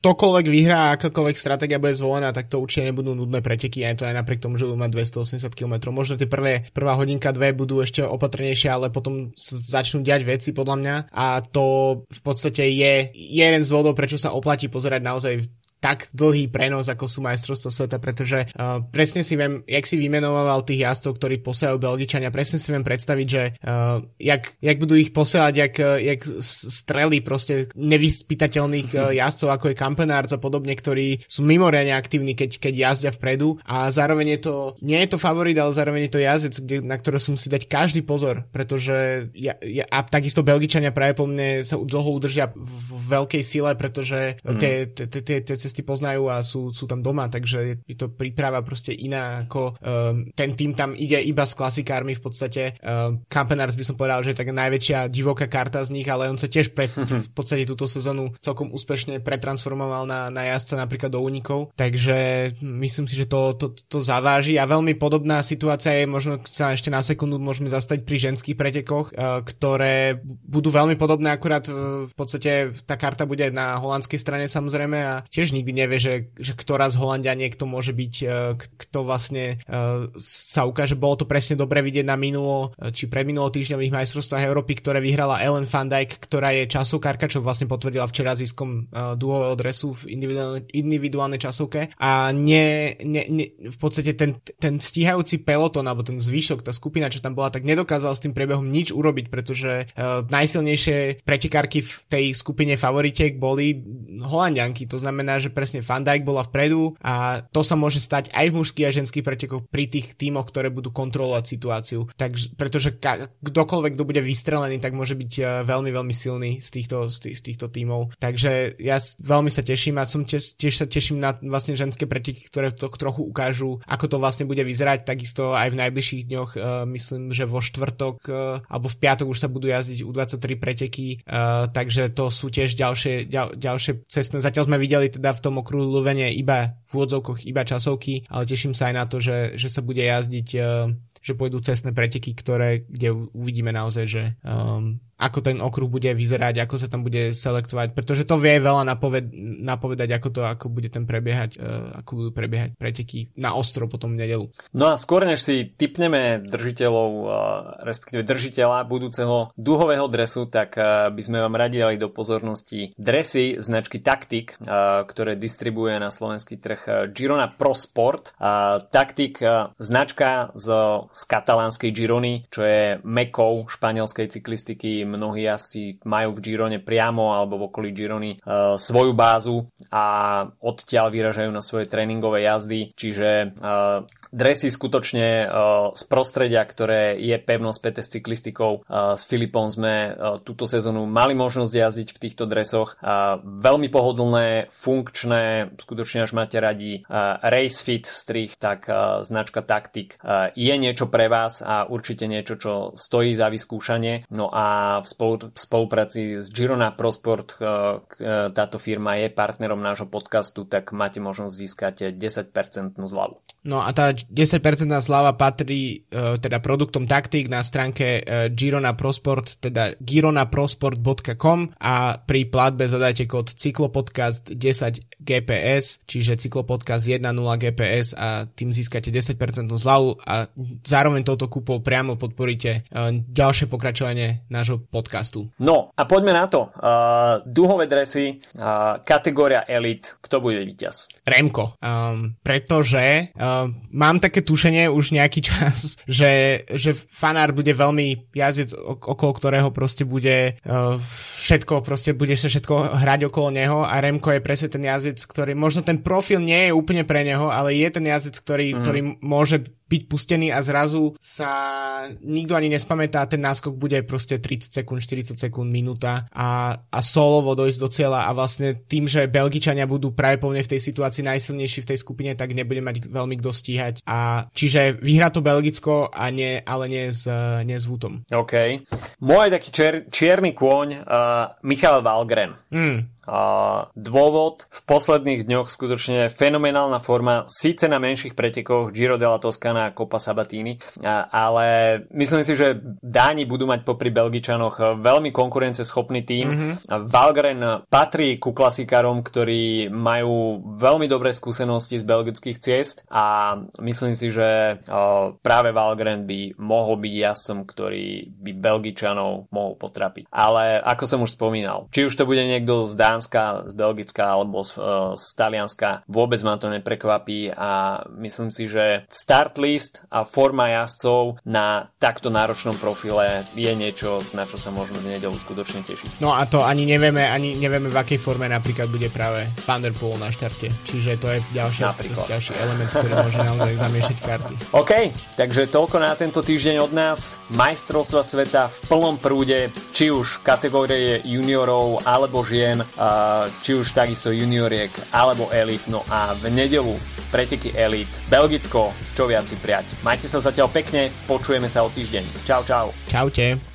ktokoľvek vyhrá, akákoľvek stratégia bude zvolená, tak to určite nebudú nudné preteky, aj to aj napriek tomu, že budú mať 280 km. Možno tie prvé, prvá hodinka, dve budú ešte opatrnejšie, ale potom začnú diať veci podľa mňa a to v podstate je jeden z dôvodov, prečo sa oplatí pozerať naozaj tak dlhý prenos, ako sú majstrovstvo sveta, pretože uh, presne si viem, jak si vymenoval tých jazdcov, ktorí posielajú Belgičania, presne si viem predstaviť, že uh, jak, jak budú ich posielať, jak, jak strely proste nevyspytateľných uh, jazdcov, ako je Kampenárc a podobne, ktorí sú mimoriadne aktívni, keď, keď jazdia vpredu a zároveň je to, nie je to favorit, ale zároveň je to jazdec, kde, na ktorého som si dať každý pozor, pretože ja, ja, a takisto Belgičania práve po mne sa dlho udržia v, v veľkej sile, pretože mm. tie cesty poznajú a sú, sú tam doma, takže je to príprava proste iná ako um, ten tým tam ide iba s klasikármi v podstate. Um, Kampenars by som povedal, že je tak najväčšia divoká karta z nich, ale on sa tiež pre, v podstate túto sezónu celkom úspešne pretransformoval na, na jazdca napríklad do únikov, takže myslím si, že to, to, to zaváži a veľmi podobná situácia je, možno sa ešte na sekundu môžeme zastať pri ženských pretekoch, uh, ktoré budú veľmi podobné, akurát v podstate tá karta bude na holandskej strane samozrejme a tiež nikdy nevie, že, že ktorá z Holandia niekto môže byť, e, kto vlastne e, sa ukáže. Bolo to presne dobre vidieť na minulo, e, či predminulo týždňových majstrovstvách Európy, ktoré vyhrala Ellen van Dijk, ktorá je časovkárka, čo vlastne potvrdila včera ziskom duhového dresu v individuálnej, individuálnej časovke. A nie, nie, nie, v podstate ten, ten stíhajúci peloton, alebo ten zvyšok, tá skupina, čo tam bola, tak nedokázal s tým priebehom nič urobiť, pretože najsilnejšie pretekárky v tej skupine favoritiek boli Holandianky. To znamená, že presne Van Dijk bola vpredu a to sa môže stať aj v mužských a ženských pretekoch pri tých tímoch, ktoré budú kontrolovať situáciu. Takže, pretože ka- kdokoľvek, kto bude vystrelený, tak môže byť uh, veľmi, veľmi silný z týchto, z, tých, z týchto tímov. Takže ja veľmi sa teším a som tiež, tiež sa teším na vlastne ženské preteky, ktoré to trochu ukážu, ako to vlastne bude vyzerať. Takisto aj v najbližších dňoch, uh, myslím, že vo štvrtok uh, alebo v piatok už sa budú jazdiť U23 preteky, takže to sú tiež ďalšie, ďal, ďalšie cestné. Zatiaľ sme videli teda v tom okruhu Luvene iba v úvodzovkoch iba časovky, ale teším sa aj na to, že, že sa bude jazdiť, uh, že pôjdu cestné preteky, ktoré, kde uvidíme naozaj, že um, ako ten okruh bude vyzerať, ako sa tam bude selektovať, pretože to vie veľa napoved, napovedať, ako to ako bude ten prebiehať, uh, ako budú prebiehať preteky na ostro potom v nedelu. No a skôr než si typneme držiteľov, uh, respektíve držiteľa budúceho duhového dresu, tak uh, by sme vám radi dali do pozornosti dresy značky Taktik, uh, ktoré distribuje na slovenský trh Girona Pro Sport. Uh, Taktik, uh, značka z, z katalánskej Girony, čo je mekou španielskej cyklistiky, mnohí asi majú v Girone priamo alebo v okolí Girony uh, svoju bázu a odtiaľ vyražajú na svoje tréningové jazdy, čiže uh, dresy skutočne uh, z prostredia, ktoré je pevno späté s cyklistikou. Uh, s Filipom sme uh, túto sezónu mali možnosť jazdiť v týchto dresoch. Uh, veľmi pohodlné, funkčné, skutočne až máte radi uh, Race Fit strich, tak uh, značka Tactic uh, je niečo pre vás a určite niečo, čo stojí za vyskúšanie. No a v, spolu, v spolupráci s Girona Prosport uh, táto firma je partnerom nášho podcastu, tak máte možnosť získať 10% zľavu. No a tá 10% zľava patrí teda produktom Taktik na stránke Girona Prosport, teda gironaprosport.com a pri platbe zadajte kód cyklopodcast 10 GPS, čiže cyklopodcast 10 GPS a tým získate 10% zľavu a zároveň touto kúpou priamo podporíte ďalšie pokračovanie nášho podcastu. No a poďme na to. Uh, duhové dresy, uh, kategória Elite, kto bude víťaz? Remko, um, pretože Uh, mám také tušenie už nejaký čas, že, že fanár bude veľmi jazdec, okolo ktorého proste bude uh, všetko, proste bude sa všetko hrať okolo neho a Remko je presne ten jazdec, ktorý, možno ten profil nie je úplne pre neho, ale je ten jazdec, ktorý, mm. ktorý môže byť pustený a zrazu sa nikto ani nespamätá, ten náskok bude proste 30 sekúnd, 40 sekúnd, minúta a, a solovo dojsť do cieľa a vlastne tým, že Belgičania budú práve povne v tej situácii najsilnejší v tej skupine, tak nebude mať veľmi kto stíhať. A čiže vyhrá to Belgicko a nie, ale nie s, nie s Vutom. OK. Môj taký čier, čierny kôň uh, Michal Valgren. Mm. A dôvod v posledných dňoch skutočne fenomenálna forma, síce na menších pretekoch Giro della Toscana a Copa Sabatini, ale myslím si, že Dáni budú mať popri Belgičanoch veľmi konkurenceschopný tým. Mm-hmm. Valgren patrí ku klasikárom, ktorí majú veľmi dobré skúsenosti z belgických ciest a myslím si, že práve Valgren by mohol byť jasom, ktorý by Belgičanov mohol potrapiť. Ale ako som už spomínal, či už to bude niekto z Dán Dánska, z Belgicka alebo z, uh, z Talianska. Vôbec ma to neprekvapí a myslím si, že start list a forma jazdcov na takto náročnom profile je niečo, na čo sa možno v nedelu skutočne tešiť. No a to ani nevieme, ani nevieme v akej forme napríklad bude práve Thunderpool na štarte. Čiže to je ďalší, ďalší element, ktorý môže naozaj zamiešať karty. OK, takže toľko na tento týždeň od nás. Majstrovstva sveta v plnom prúde, či už kategórie juniorov alebo žien či už takisto junioriek alebo elit. No a v nedelu preteky elit Belgicko, čo viac si priať. Majte sa zatiaľ pekne, počujeme sa o týždeň. Čau, čau. Čaute.